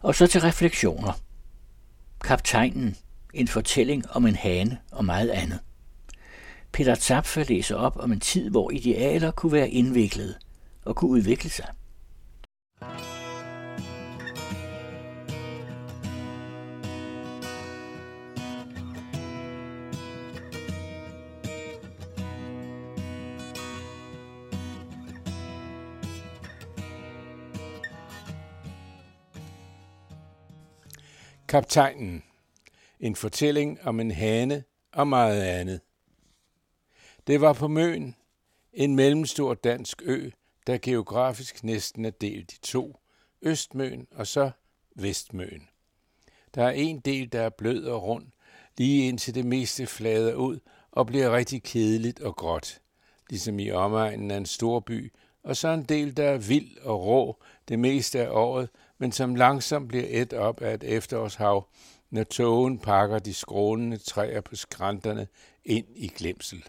Og så til refleksioner. Kaptajnen. En fortælling om en hane og meget andet. Peter Zapfe læser op om en tid, hvor idealer kunne være indviklede og kunne udvikle sig. Kaptajnen. En fortælling om en hane og meget andet. Det var på Møn, en mellemstor dansk ø, der geografisk næsten er delt i to. Østmøn og så Vestmøn. Der er en del, der er blød og rund, lige indtil det meste flader ud og bliver rigtig kedeligt og gråt, ligesom i omegnen af en stor by, og så en del, der er vild og rå det meste af året, men som langsomt bliver et op af et efterårshav, når togen pakker de skrånende træer på skrænterne ind i glemsel.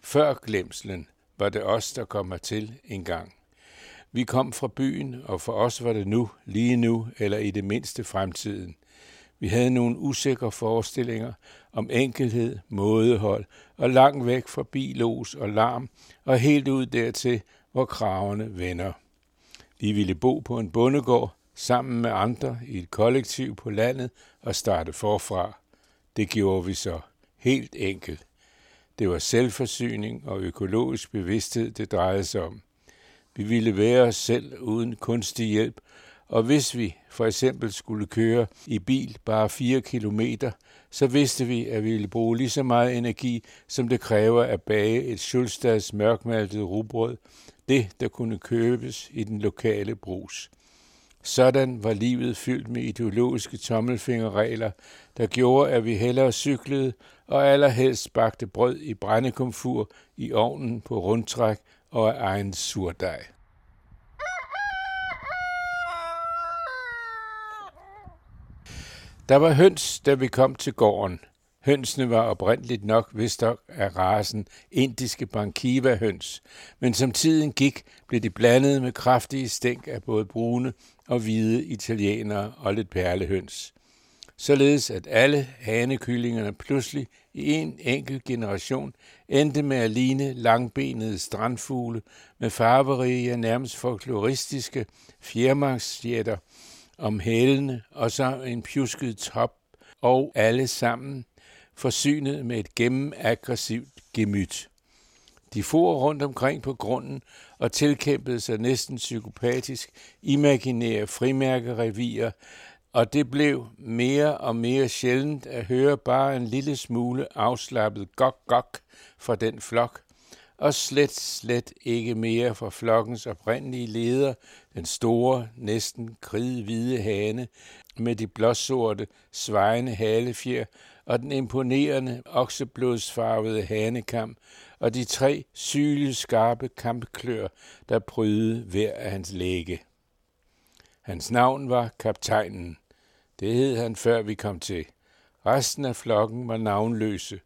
Før glemselen var det os, der kom hertil en gang. Vi kom fra byen, og for os var det nu, lige nu, eller i det mindste fremtiden. Vi havde nogle usikre forestillinger om enkelhed, mådehold og langt væk fra bilos og larm, og helt ud dertil, hvor kravene vender. Vi ville bo på en bondegård sammen med andre i et kollektiv på landet og starte forfra. Det gjorde vi så. Helt enkelt. Det var selvforsyning og økologisk bevidsthed, det drejede sig om. Vi ville være os selv uden kunstig hjælp, og hvis vi for eksempel skulle køre i bil bare 4 kilometer, så vidste vi, at vi ville bruge lige så meget energi, som det kræver at bage et Schulstads mørkmaltet rugbrød, det der kunne købes i den lokale brus. Sådan var livet fyldt med ideologiske tommelfingerregler, der gjorde, at vi hellere cyklede og allerhelst bagte brød i brændekomfur i ovnen på rundtræk og af egen surdej. Der var høns, da vi kom til gården. Hønsene var oprindeligt nok vist nok af rasen indiske bankiva-høns, men som tiden gik, blev de blandet med kraftige stænk af både brune og hvide italienere og lidt perlehøns. Således at alle hanekyllingerne pludselig i en enkelt generation endte med at ligne langbenede strandfugle med farverige og nærmest folkloristiske fjermarksjætter om hælene og så en pjusket top og alle sammen forsynet med et gennemaggressivt gemyt. De for rundt omkring på grunden og tilkæmpede sig næsten psykopatisk imaginære frimærkerevier, og det blev mere og mere sjældent at høre bare en lille smule afslappet gok-gok fra den flok, og slet, slet ikke mere fra flokkens oprindelige leder, den store, næsten kridhvide hane med de blåsorte, svejende halefjer og den imponerende okseblodsfarvede hanekam og de tre sygelige skarpe kampklør, der prydede hver af hans læge. Hans navn var kaptajnen. Det hed han, før vi kom til. Resten af flokken var navnløse,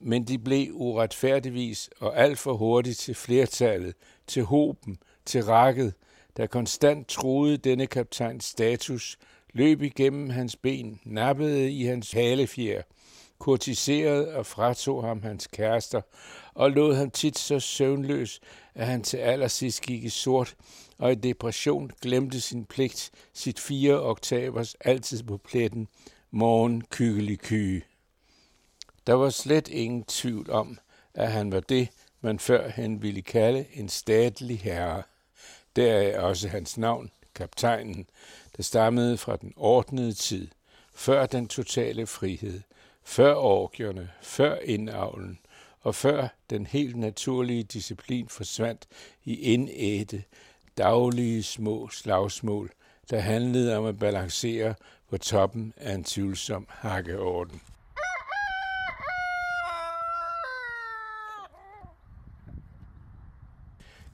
men de blev uretfærdigvis og alt for hurtigt til flertallet, til hoben, til rakket, der konstant troede denne kaptajns status, løb igennem hans ben, nappede i hans halefjer, kurtiserede og fratog ham hans kærester, og lod ham tit så søvnløs, at han til allersidst gik i sort, og i depression glemte sin pligt, sit fire oktavers altid på pletten, morgen kykkelig kyge. Der var slet ingen tvivl om, at han var det, man førhen ville kalde en statlig herre. Der er også hans navn, kaptajnen, der stammede fra den ordnede tid, før den totale frihed, før orgierne, før indavlen, og før den helt naturlige disciplin forsvandt i indætte, daglige små slagsmål, der handlede om at balancere på toppen af en tvivlsom hakkeorden.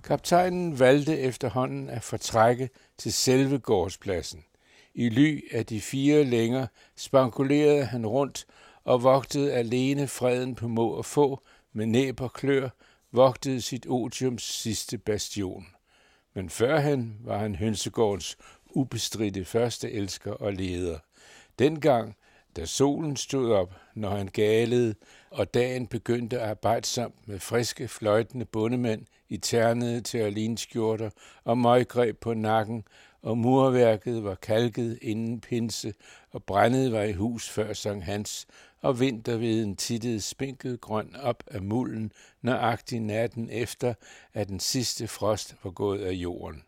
Kaptajnen valgte efterhånden at fortrække til selve gårdspladsen. I ly af de fire længer spankulerede han rundt og vogtede alene freden på må og få med næb og klør, vogtede sit otiums sidste bastion. Men førhen var han hønsegårdens ubestridte første elsker og leder. Dengang, da solen stod op, når han galede, og dagen begyndte arbejdsomt med friske, fløjtende bundemænd i ternede terlinskjorter og møggreb på nakken, og murværket var kalket inden pinse, og brændet var i hus før Sankt Hans, og vinterveden tittede spinket grøn op af mulden, nøjagtig natten efter, at den sidste frost var gået af jorden.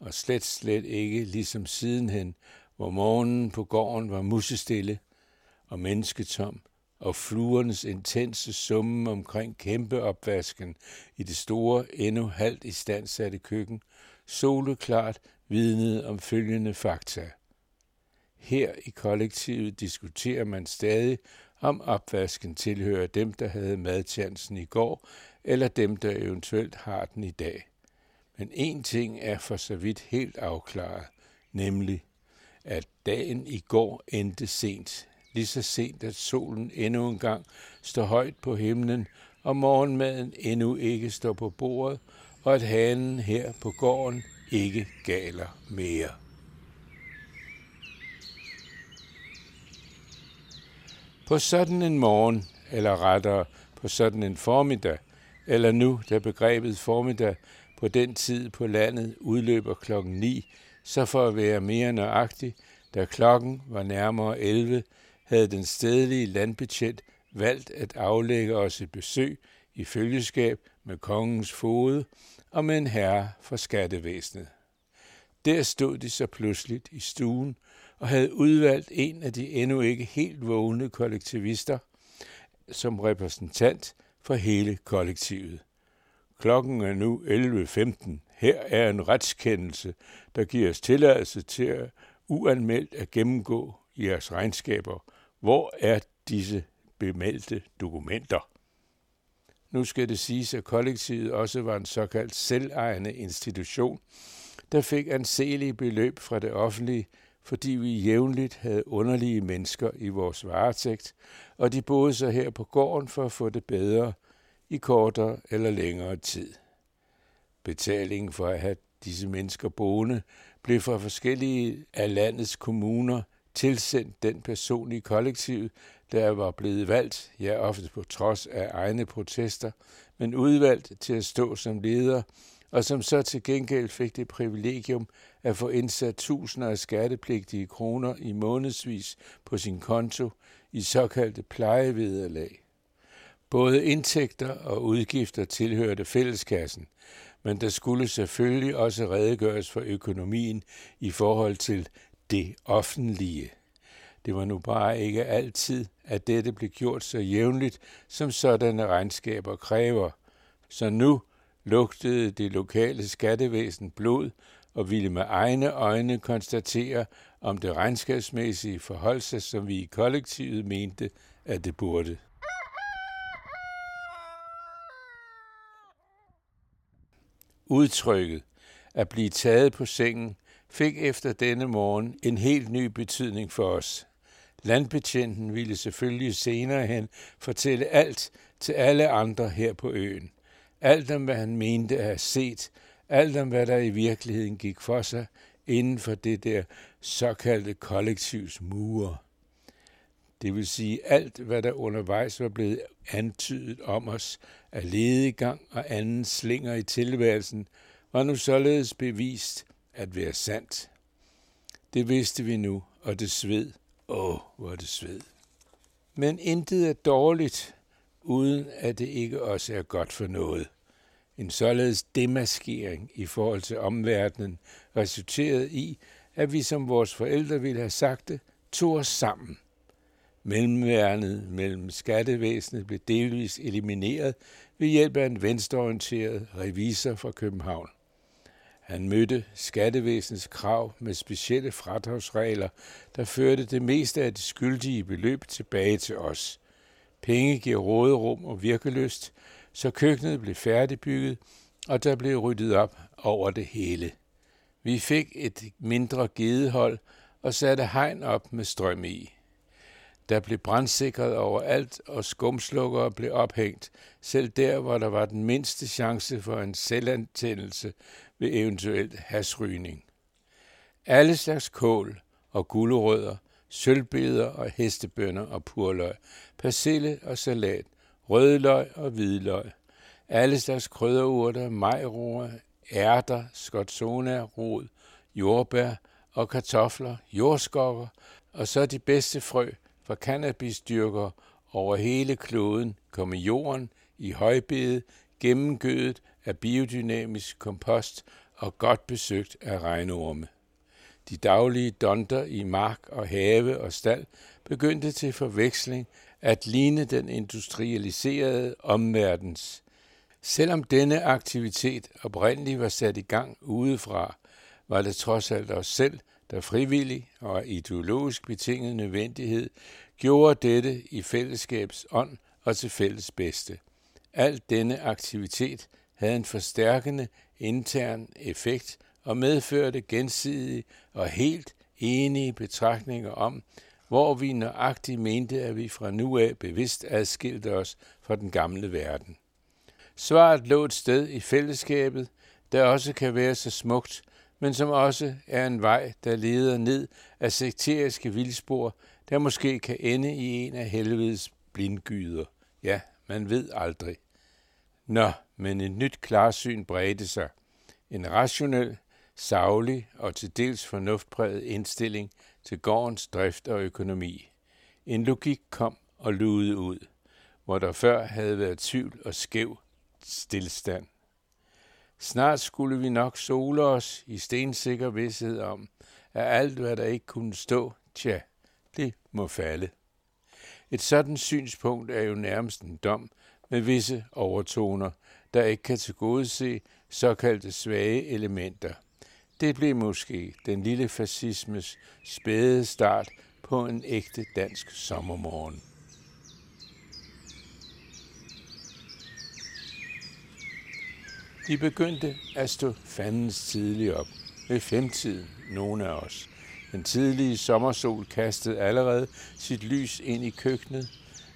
Og slet slet ikke ligesom sidenhen, hvor morgenen på gården var musestille og mennesketom, og fluernes intense summen omkring kæmpeopvasken i det store, endnu halvt istandsatte køkken, soleklart vidnede om følgende fakta. Her i kollektivet diskuterer man stadig, om opvasken tilhører dem, der havde madtjansen i går, eller dem, der eventuelt har den i dag. Men en ting er for så vidt helt afklaret, nemlig, at dagen i går endte sent, lige så sent, at solen endnu en gang står højt på himlen, og morgenmaden endnu ikke står på bordet, og at hanen her på gården ikke galer mere. På sådan en morgen, eller rettere på sådan en formiddag, eller nu, da begrebet formiddag på den tid på landet udløber klokken 9, så for at være mere nøjagtig, da klokken var nærmere 11, havde den stedlige landbetjent valgt at aflægge os et besøg i følgeskab med kongens fode og med en herre fra skattevæsenet. Der stod de så pludseligt i stuen og havde udvalgt en af de endnu ikke helt vågne kollektivister som repræsentant for hele kollektivet. Klokken er nu 11.15. Her er en retskendelse, der giver os tilladelse til at uanmeldt at gennemgå jeres regnskaber. Hvor er disse bemeldte dokumenter? Nu skal det siges, at kollektivet også var en såkaldt selvejende institution, der fik anselige beløb fra det offentlige, fordi vi jævnligt havde underlige mennesker i vores varetægt, og de boede så her på gården for at få det bedre i kortere eller længere tid. Betalingen for at have disse mennesker boende blev fra forskellige af landets kommuner tilsendt den person i kollektivet, der var blevet valgt, ja ofte på trods af egne protester, men udvalgt til at stå som leder og som så til gengæld fik det privilegium at få indsat tusinder af skattepligtige kroner i månedsvis på sin konto i såkaldte plejevederlag. Både indtægter og udgifter tilhørte fælleskassen, men der skulle selvfølgelig også redegøres for økonomien i forhold til det offentlige. Det var nu bare ikke altid, at dette blev gjort så jævnligt, som sådanne regnskaber kræver. Så nu lugtede det lokale skattevæsen blod og ville med egne øjne konstatere, om det regnskabsmæssige forhold sig, som vi i kollektivet mente, at det burde. Udtrykket at blive taget på sengen fik efter denne morgen en helt ny betydning for os. Landbetjenten ville selvfølgelig senere hen fortælle alt til alle andre her på øen alt om hvad han mente at have set, alt om hvad der i virkeligheden gik for sig inden for det der såkaldte kollektivs mure. Det vil sige alt, hvad der undervejs var blevet antydet om os af ledegang og anden slinger i tilværelsen, var nu således bevist at være sandt. Det vidste vi nu, og det sved. Åh, hvor det sved. Men intet er dårligt, uden at det ikke også er godt for noget. En således demaskering i forhold til omverdenen resulterede i, at vi som vores forældre ville have sagt det, tog os sammen. Mellemværnet mellem skattevæsenet blev delvis elimineret ved hjælp af en venstreorienteret revisor fra København. Han mødte skattevæsenets krav med specielle fradragsregler, der førte det meste af det skyldige beløb tilbage til os. Penge giver råderum og virkelyst, så køkkenet blev færdigbygget, og der blev ryddet op over det hele. Vi fik et mindre gedehold og satte hegn op med strøm i. Der blev brandsikret overalt, og skumslukkere blev ophængt, selv der, hvor der var den mindste chance for en selvantændelse ved eventuelt hasrygning. Alle slags kål og gulerødder, sølvbeder og hestebønner og purløg, persille og salat, rødløg og hvidløg, alle slags krydderurter, majroer, ærter, skotsona, rod, jordbær og kartofler, jordskokker, og så de bedste frø fra cannabisdyrker over hele kloden kom i jorden i højbede, gennemgødet af biodynamisk kompost og godt besøgt af regnorme. De daglige donder i mark og have og stald begyndte til forveksling at ligne den industrialiserede omverdens. Selvom denne aktivitet oprindeligt var sat i gang udefra, var det trods alt os selv, der frivillig og ideologisk betinget nødvendighed gjorde dette i fællesskabs ånd og til fælles bedste. Al denne aktivitet havde en forstærkende intern effekt og medførte gensidige og helt enige betragtninger om, hvor vi nøjagtigt mente, at vi fra nu af bevidst adskilte os fra den gamle verden. Svaret lå et sted i fællesskabet, der også kan være så smukt, men som også er en vej, der leder ned af sekteriske vildspor, der måske kan ende i en af helvedes blindgyder. Ja, man ved aldrig. Nå, men et nyt klarsyn bredte sig. En rationel, savlig og til dels fornuftpræget indstilling til gårdens drift og økonomi. En logik kom og lude ud, hvor der før havde været tvivl og skæv stillstand. Snart skulle vi nok sole os i stensikker vidshed om, at alt, hvad der ikke kunne stå, tja, det må falde. Et sådan synspunkt er jo nærmest en dom med visse overtoner, der ikke kan tilgodese såkaldte svage elementer. Det blev måske den lille fascismes spæde start på en ægte dansk sommermorgen. De begyndte at stå fandens tidligt op, ved femtiden, nogle af os. Den tidlige sommersol kastede allerede sit lys ind i køkkenet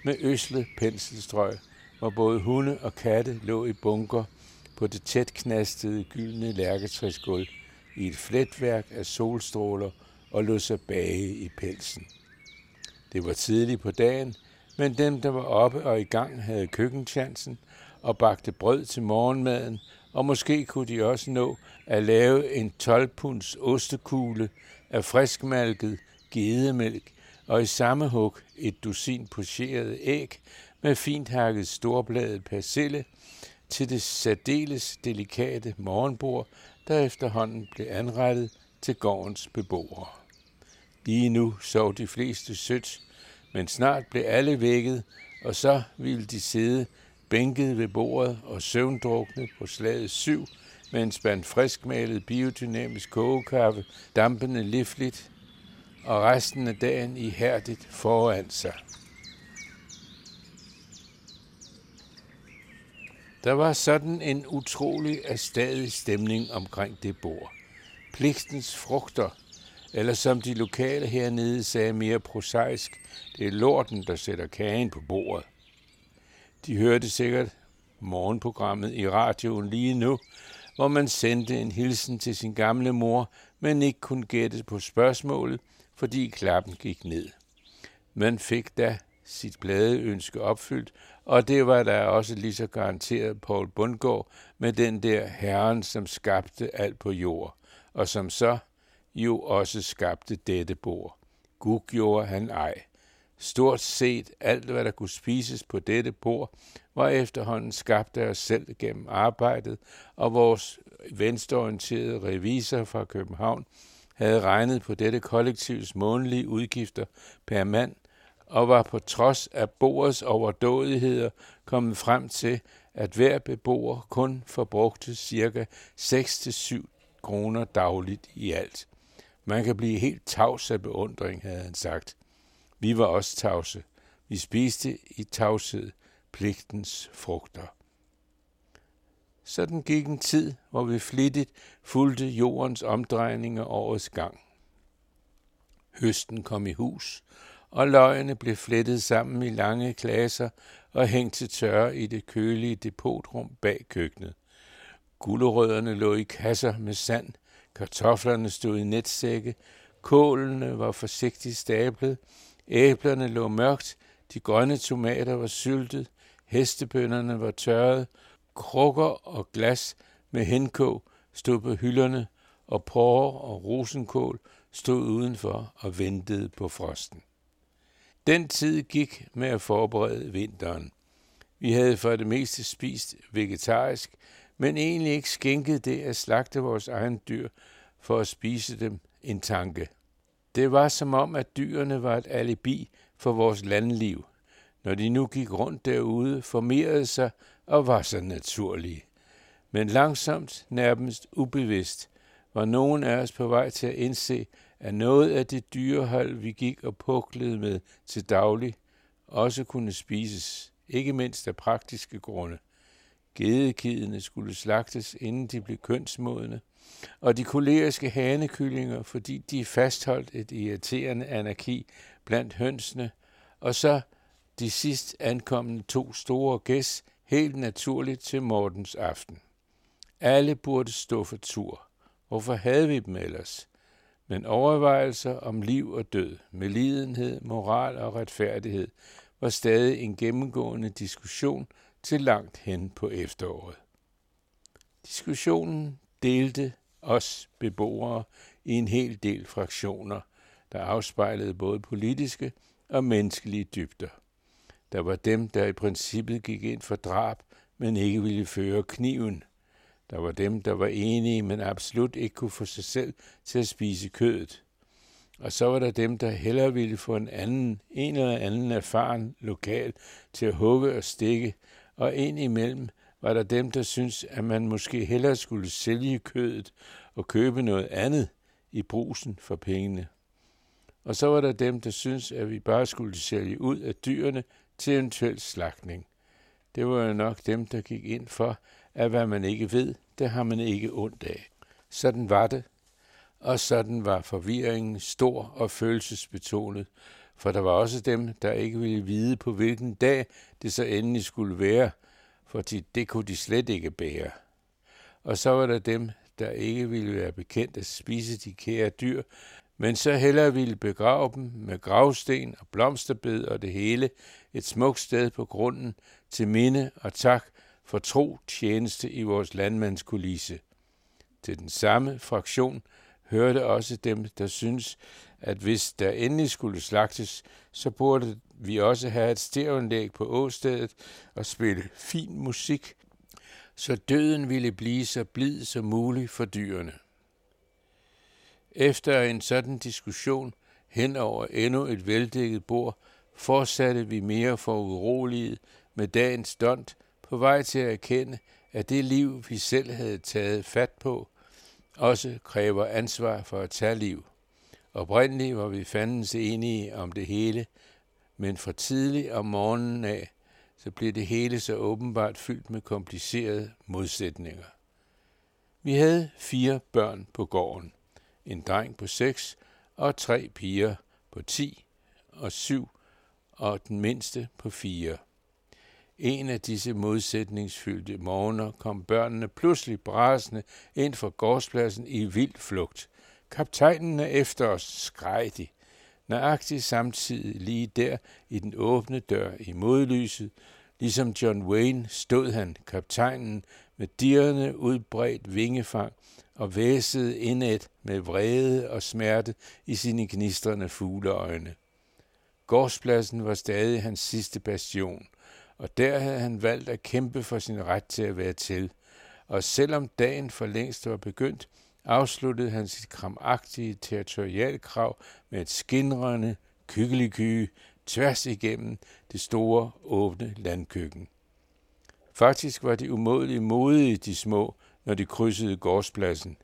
med øsle penselstrøg, hvor både hunde og katte lå i bunker på det tæt knastede gyldne lærketræsgulv i et fletværk af solstråler og lå sig bage i pelsen. Det var tidligt på dagen, men dem, der var oppe og i gang, havde køkkenchancen og bagte brød til morgenmaden, og måske kunne de også nå at lave en 12-punds ostekugle af friskmalket gedemælk og i samme hug et dusin pocherede æg med fint hakket storbladet persille til det særdeles delikate morgenbord, der efterhånden blev anrettet til gårdens beboere. Lige nu sov de fleste sødt, men snart blev alle vækket, og så ville de sidde bænket ved bordet og søvndrukne på slaget syv med en spand friskmalet biodynamisk kogekaffe, dampende livligt, og resten af dagen ihærdigt foran sig. Der var sådan en utrolig erstadig stemning omkring det bord. Pligtens frugter, eller som de lokale hernede sagde mere prosaisk, det er lorten, der sætter kagen på bordet. De hørte sikkert morgenprogrammet i radioen lige nu, hvor man sendte en hilsen til sin gamle mor, men ikke kunne gætte på spørgsmålet, fordi klappen gik ned. Man fik da sit bladeønske opfyldt, og det var der også lige så garanteret Paul Bundgaard med den der herren, som skabte alt på jord, og som så jo også skabte dette bord. Gud gjorde han ej. Stort set alt, hvad der kunne spises på dette bord, var efterhånden skabt af os selv gennem arbejdet, og vores venstreorienterede revisor fra København havde regnet på dette kollektivs månedlige udgifter per mand, og var på trods af bordets overdådigheder kommet frem til, at hver beboer kun forbrugte ca. 6-7 kroner dagligt i alt. Man kan blive helt tavs af beundring, havde han sagt. Vi var også tavse. Vi spiste i tavshed pligtens frugter. Sådan gik en tid, hvor vi flittigt fulgte jordens omdrejninger årets gang. Høsten kom i hus, og løgene blev flettet sammen i lange klasser og hængt til tørre i det kølige depotrum bag køkkenet. Gulerødderne lå i kasser med sand, Kartoflerne stod i netsække, kålene var forsigtigt stablet, æblerne lå mørkt, de grønne tomater var syltet, hestebønderne var tørret, krukker og glas med henkog stod på hylderne, og porre og rosenkål stod udenfor og ventede på frosten. Den tid gik med at forberede vinteren. Vi havde for det meste spist vegetarisk, men egentlig ikke skænket det at slagte vores egen dyr for at spise dem en tanke. Det var som om, at dyrene var et alibi for vores landliv, når de nu gik rundt derude, formerede sig og var så naturlige. Men langsomt, nærmest ubevidst, var nogen af os på vej til at indse, at noget af det dyrehold, vi gik og puklede med til daglig, også kunne spises, ikke mindst af praktiske grunde. Gedekidene skulle slagtes, inden de blev kønsmodne, og de koleriske hanekyllinger, fordi de fastholdt et irriterende anarki blandt hønsene, og så de sidst ankommende to store gæs helt naturligt til Mortens aften. Alle burde stå for tur. Hvorfor havde vi dem ellers? Men overvejelser om liv og død, med lidenhed, moral og retfærdighed, var stadig en gennemgående diskussion til langt hen på efteråret. Diskussionen delte os beboere i en hel del fraktioner, der afspejlede både politiske og menneskelige dybder. Der var dem, der i princippet gik ind for drab, men ikke ville føre kniven. Der var dem, der var enige, men absolut ikke kunne få sig selv til at spise kødet. Og så var der dem, der hellere ville få en anden, en eller anden erfaren lokal til at hugge og stikke, og ind imellem var der dem, der syntes, at man måske hellere skulle sælge kødet og købe noget andet i brusen for pengene. Og så var der dem, der syntes, at vi bare skulle sælge ud af dyrene til eventuel slagtning. Det var jo nok dem, der gik ind for, at hvad man ikke ved, det har man ikke ondt af. Sådan var det, og sådan var forvirringen stor og følelsesbetonet, for der var også dem, der ikke ville vide på hvilken dag det så endelig skulle være, for det kunne de slet ikke bære. Og så var der dem, der ikke ville være bekendt at spise de kære dyr, men så hellere ville begrave dem med gravsten og blomsterbed og det hele et smukt sted på grunden til minde og tak for tro tjeneste i vores landmandskulisse. Til den samme fraktion hørte også dem, der synes, at hvis der endelig skulle slagtes, så burde vi også have et stereoanlæg på åstedet og spille fin musik, så døden ville blive så blid som muligt for dyrene. Efter en sådan diskussion hen over endnu et veldækket bord, fortsatte vi mere for uroliget med dagens dont på vej til at erkende, at det liv, vi selv havde taget fat på, også kræver ansvar for at tage liv. Oprindeligt var vi fandens enige om det hele, men for tidlig om morgenen af, så blev det hele så åbenbart fyldt med komplicerede modsætninger. Vi havde fire børn på gården. En dreng på seks og tre piger på ti og syv og den mindste på fire. En af disse modsætningsfyldte morgener kom børnene pludselig brasende ind fra gårdspladsen i vild flugt. Kaptajnen er efter os, skreg de. Nøjagtigt samtidig lige der i den åbne dør i modlyset, ligesom John Wayne, stod han, kaptajnen, med dirrende udbredt vingefang og væsede indet med vrede og smerte i sine gnistrende fugleøjne. Gårdspladsen var stadig hans sidste bastion – og der havde han valgt at kæmpe for sin ret til at være til. Og selvom dagen for længst var begyndt, afsluttede han sit kramagtige territorialkrav med et skinrende kykkeliky tværs igennem det store, åbne landkøkken. Faktisk var de umådeligt modige, de små, når de krydsede gårdspladsen.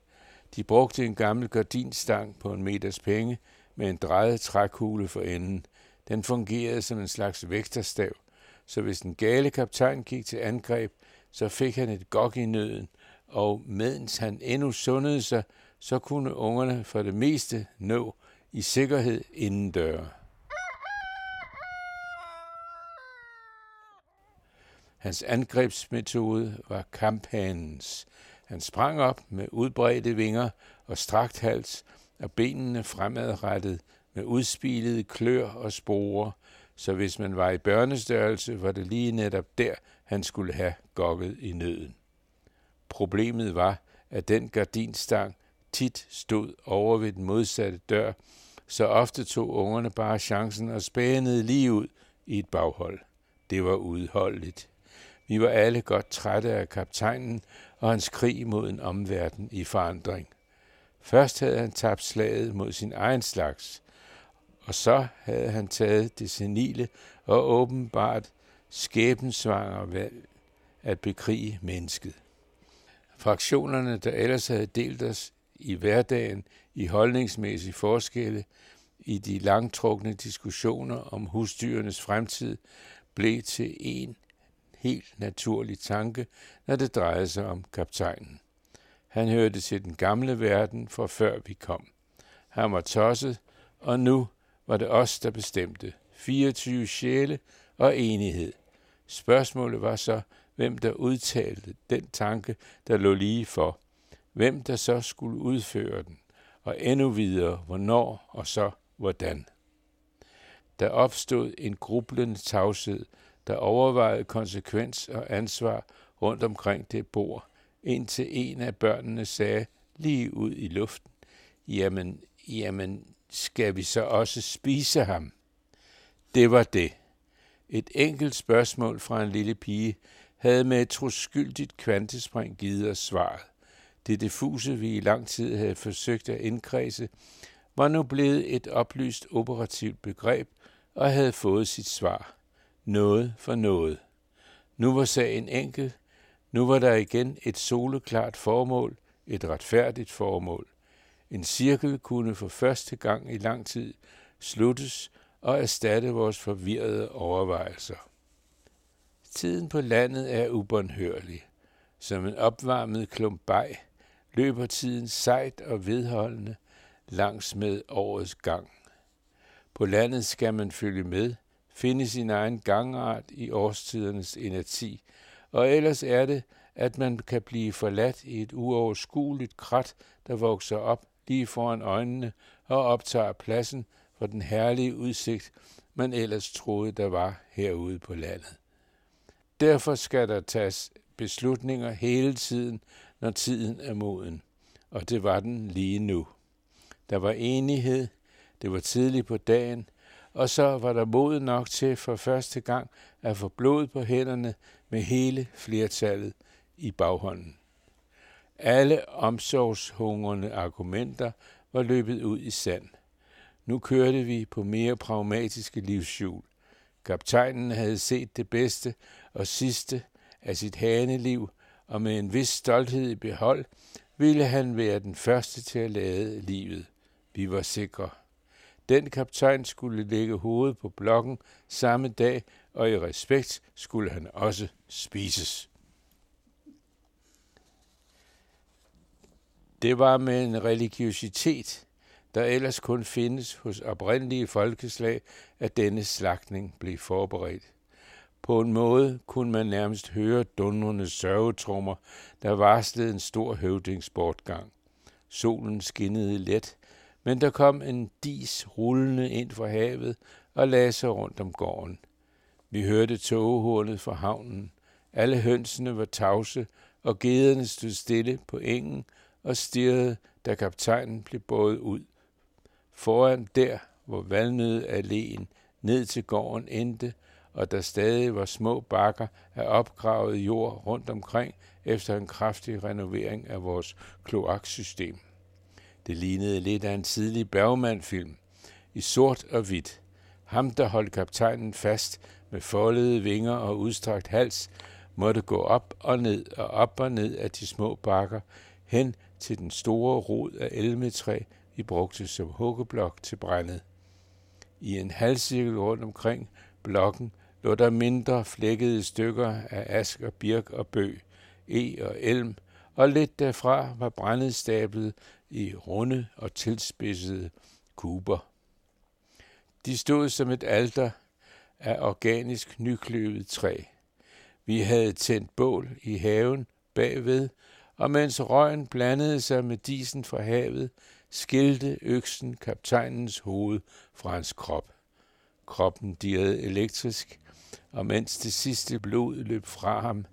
De brugte en gammel gardinstang på en meters penge med en drejet trækugle for enden. Den fungerede som en slags vægterstav, så hvis den gale kaptajn gik til angreb, så fik han et gok i nøden, og mens han endnu sundede sig, så kunne ungerne for det meste nå i sikkerhed inden døre. Hans angrebsmetode var kamphanens. Han sprang op med udbredte vinger og strakt hals, og benene fremadrettet med udspilede klør og sporer, så hvis man var i børnestørrelse, var det lige netop der, han skulle have gokket i nøden. Problemet var, at den gardinstang tit stod over ved den modsatte dør, så ofte tog ungerne bare chancen og spænede lige ud i et baghold. Det var udholdeligt. Vi var alle godt trætte af kaptajnen og hans krig mod en omverden i forandring. Først havde han tabt slaget mod sin egen slags, og så havde han taget det senile og åbenbart skæbensvanger valg at bekrige mennesket. Fraktionerne, der ellers havde delt os i hverdagen i holdningsmæssige forskelle, i de langtrukne diskussioner om husdyrenes fremtid, blev til en helt naturlig tanke, når det drejede sig om kaptajnen. Han hørte til den gamle verden, fra før vi kom. Han var tosset, og nu var det os, der bestemte. 24 sjæle og enighed. Spørgsmålet var så, hvem der udtalte den tanke, der lå lige for. Hvem der så skulle udføre den, og endnu videre, hvornår og så hvordan. Der opstod en grublende tavshed, der overvejede konsekvens og ansvar rundt omkring det bord, indtil en af børnene sagde lige ud i luften, jamen, jamen, skal vi så også spise ham? Det var det. Et enkelt spørgsmål fra en lille pige havde med et troskyldigt kvantespring givet os svaret. Det diffuse, vi i lang tid havde forsøgt at indkredse, var nu blevet et oplyst operativt begreb og havde fået sit svar. Noget for noget. Nu var sagen enkel. Nu var der igen et soleklart formål, et retfærdigt formål. En cirkel kunne for første gang i lang tid sluttes og erstatte vores forvirrede overvejelser. Tiden på landet er ubåndhørlig. Som en opvarmet klump bag løber tiden sejt og vedholdende langs med årets gang. På landet skal man følge med, finde sin egen gangart i årstidernes inerti, og ellers er det, at man kan blive forladt i et uoverskueligt krat, der vokser op lige foran øjnene og optager pladsen for den herlige udsigt, man ellers troede, der var herude på landet. Derfor skal der tages beslutninger hele tiden, når tiden er moden. Og det var den lige nu. Der var enighed, det var tidligt på dagen, og så var der mod nok til for første gang at få blod på hænderne med hele flertallet i baghånden. Alle omsorgshungrende argumenter var løbet ud i sand. Nu kørte vi på mere pragmatiske livshjul. Kaptajnen havde set det bedste og sidste af sit haneliv, og med en vis stolthed i behold ville han være den første til at lade livet. Vi var sikre. Den kaptajn skulle lægge hovedet på blokken samme dag, og i respekt skulle han også spises. Det var med en religiøsitet, der ellers kun findes hos oprindelige folkeslag, at denne slagtning blev forberedt. På en måde kunne man nærmest høre dundrende sørgetrummer, der varslede en stor høvdingsbortgang. Solen skinnede let, men der kom en dis rullende ind fra havet og lagde sig rundt om gården. Vi hørte togehornet fra havnen. Alle hønsene var tavse, og gederne stod stille på engen og stirrede, da kaptajnen blev båret ud. Foran der, hvor valnede alléen ned til gården endte, og der stadig var små bakker af opgravet jord rundt omkring efter en kraftig renovering af vores kloaksystem. Det lignede lidt af en tidlig Bergman-film, i sort og hvidt. Ham, der holdt kaptajnen fast med foldede vinger og udstrakt hals, måtte gå op og ned og op og ned af de små bakker, hen til den store rod af elmetræ, i brugte som huggeblok til brændet. I en halvcirkel rundt omkring blokken lå der mindre flækkede stykker af ask og birk og bøg, e og elm, og lidt derfra var brændet stablet i runde og tilspidsede kuber. De stod som et alter af organisk nykløvet træ. Vi havde tændt bål i haven bagved, og mens røgen blandede sig med disen fra havet, skilte øksen kaptajnens hoved fra hans krop. Kroppen dirrede elektrisk, og mens det sidste blod løb fra ham,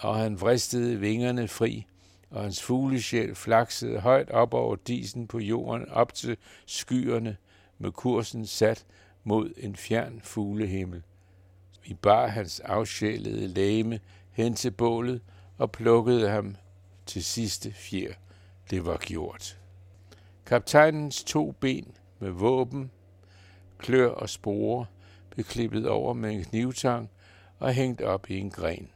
og han vristede vingerne fri, og hans fuglesjæl flaksede højt op over disen på jorden, op til skyerne, med kursen sat mod en fjern fuglehimmel. Vi bar hans afsjælede læme hen til bålet og plukkede ham til sidste fjer. Det var gjort. Kaptajnens to ben med våben, klør og spore blev klippet over med en knivtang og hængt op i en gren.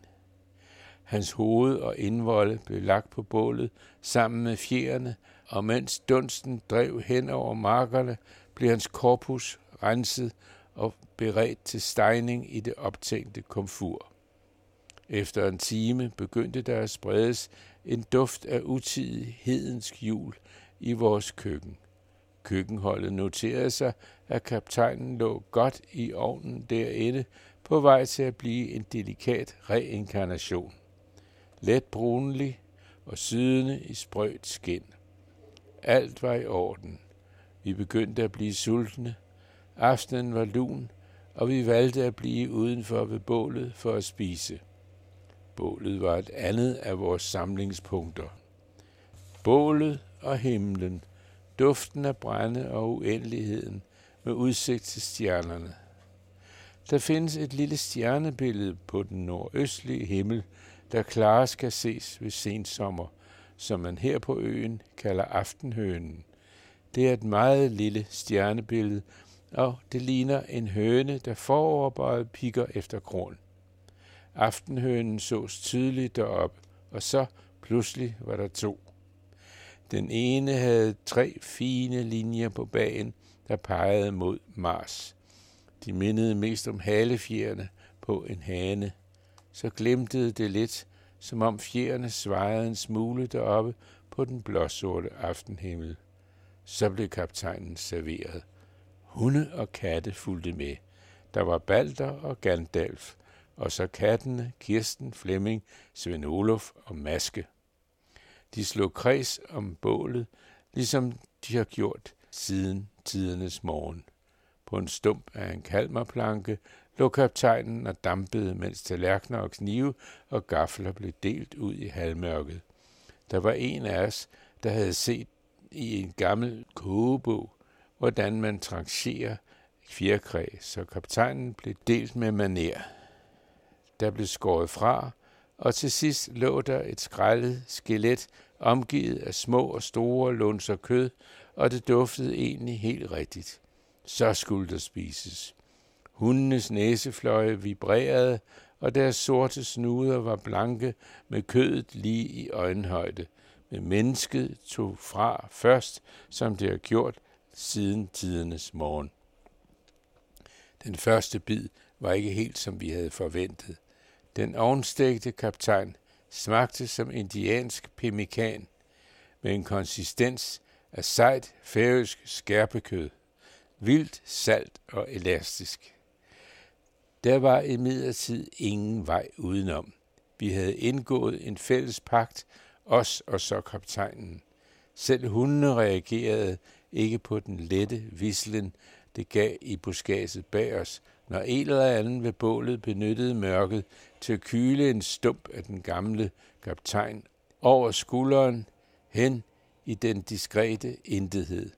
Hans hoved og indvolde blev lagt på bålet sammen med fjerne, og mens dunsten drev hen over markerne, blev hans korpus renset og beredt til stejning i det optænkte komfur. Efter en time begyndte der at spredes en duft af utidig hedensk jul i vores køkken. Køkkenholdet noterede sig, at kaptajnen lå godt i ovnen derinde, på vej til at blive en delikat reinkarnation. Let brunlig og sydende i sprødt skin. Alt var i orden. Vi begyndte at blive sultne. Aftenen var lun, og vi valgte at blive udenfor ved bålet for at spise. Bålet var et andet af vores samlingspunkter. Bålet og himlen, duften af brænde og uendeligheden med udsigt til stjernerne. Der findes et lille stjernebillede på den nordøstlige himmel, der klarest kan ses ved sensommer, som man her på øen kalder aftenhønen. Det er et meget lille stjernebillede, og det ligner en høne, der foroverbøjet pikker efter kron. Aftenhønen sås tydeligt derop, og så pludselig var der to. Den ene havde tre fine linjer på bagen, der pegede mod Mars. De mindede mest om halefjerne på en hane. Så glimtede det lidt, som om fjerne svejede en smule deroppe på den blåsorte aftenhimmel. Så blev kaptajnen serveret. Hunde og katte fulgte med. Der var Balder og Gandalf, og så kattene Kirsten, Flemming, Svend Olof og Maske. De slog kreds om bålet, ligesom de har gjort siden tidernes morgen. På en stump af en kalmerplanke lå kaptajnen og dampede, mens tallerkener og knive og gafler blev delt ud i halvmørket. Der var en af os, der havde set i en gammel kogebog, hvordan man trancherer fjerkræ, så kaptajnen blev delt med maner. Der blev skåret fra, og til sidst lå der et skrællet skelet, omgivet af små og store lunser kød, og det duftede egentlig helt rigtigt. Så skulle der spises. Hundenes næsefløje vibrerede, og deres sorte snuder var blanke med kødet lige i øjenhøjde. Men mennesket tog fra først, som det har gjort siden tidernes morgen. Den første bid var ikke helt, som vi havde forventet. Den ovnstegte kaptajn smagte som indiansk pemmikan med en konsistens af sejt færøsk skærpekød, vildt salt og elastisk. Der var imidlertid ingen vej udenom. Vi havde indgået en fælles pagt, os og så kaptajnen. Selv hundene reagerede ikke på den lette vislen, det gav i buskaget bag os, når en eller anden ved bålet benyttede mørket til at kyle en stump af den gamle kaptajn over skulderen hen i den diskrete intethed.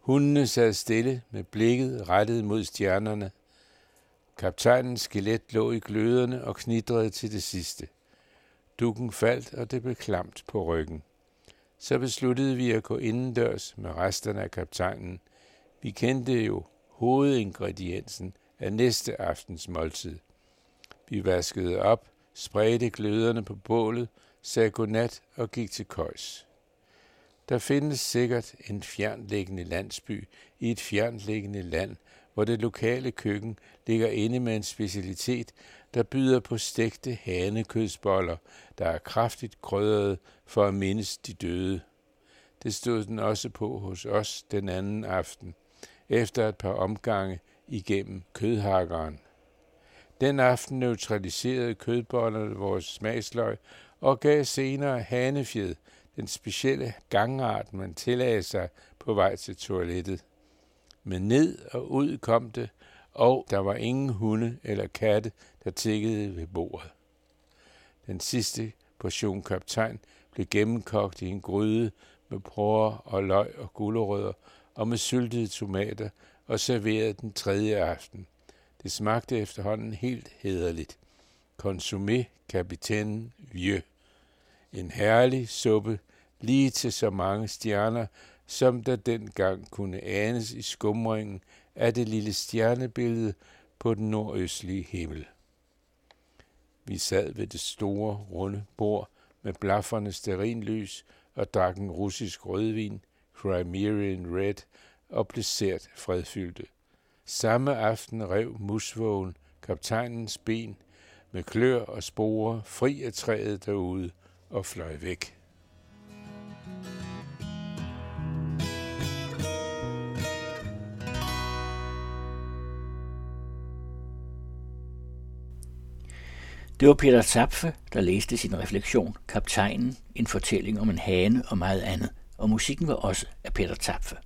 Hundene sad stille med blikket rettet mod stjernerne. Kaptajnens skelet lå i gløderne og knidrede til det sidste. Dukken faldt, og det blev klamt på ryggen. Så besluttede vi at gå indendørs med resterne af kaptajnen. Vi kendte jo hovedingrediensen af næste aftens måltid. Vi vaskede op, spredte gløderne på bålet, sagde godnat og gik til køjs. Der findes sikkert en fjernliggende landsby i et fjernliggende land, hvor det lokale køkken ligger inde med en specialitet, der byder på stegte hanekødsboller, der er kraftigt krydret for at mindes de døde. Det stod den også på hos os den anden aften, efter et par omgange igennem kødhakkeren. Den aften neutraliserede kødbollerne vores smagsløg, og gav senere hanefjed, den specielle gangart, man tillagde sig på vej til toilettet. Men ned og ud kom det, og der var ingen hunde eller katte, der tikkede ved bordet. Den sidste portion kaptajn blev gennemkogt i en gryde med porre og løg og gulerødder og med syltede tomater og serverede den tredje aften. Det smagte efterhånden helt hederligt. Consommé Capitaine Vieux. En herlig suppe, lige til så mange stjerner, som der dengang kunne anes i skumringen af det lille stjernebillede på den nordøstlige himmel. Vi sad ved det store, runde bord med blafferne sterinlys og drak en russisk rødvin, Crimean Red, og blev sært fredfyldte. Samme aften rev musvågen kaptajnens ben med klør og spore fri af træet derude og fløj væk. Det var Peter Zapfe, der læste sin refleksion Kaptajnen, en fortælling om en hane og meget andet, og musikken var også af Peter Tapfe.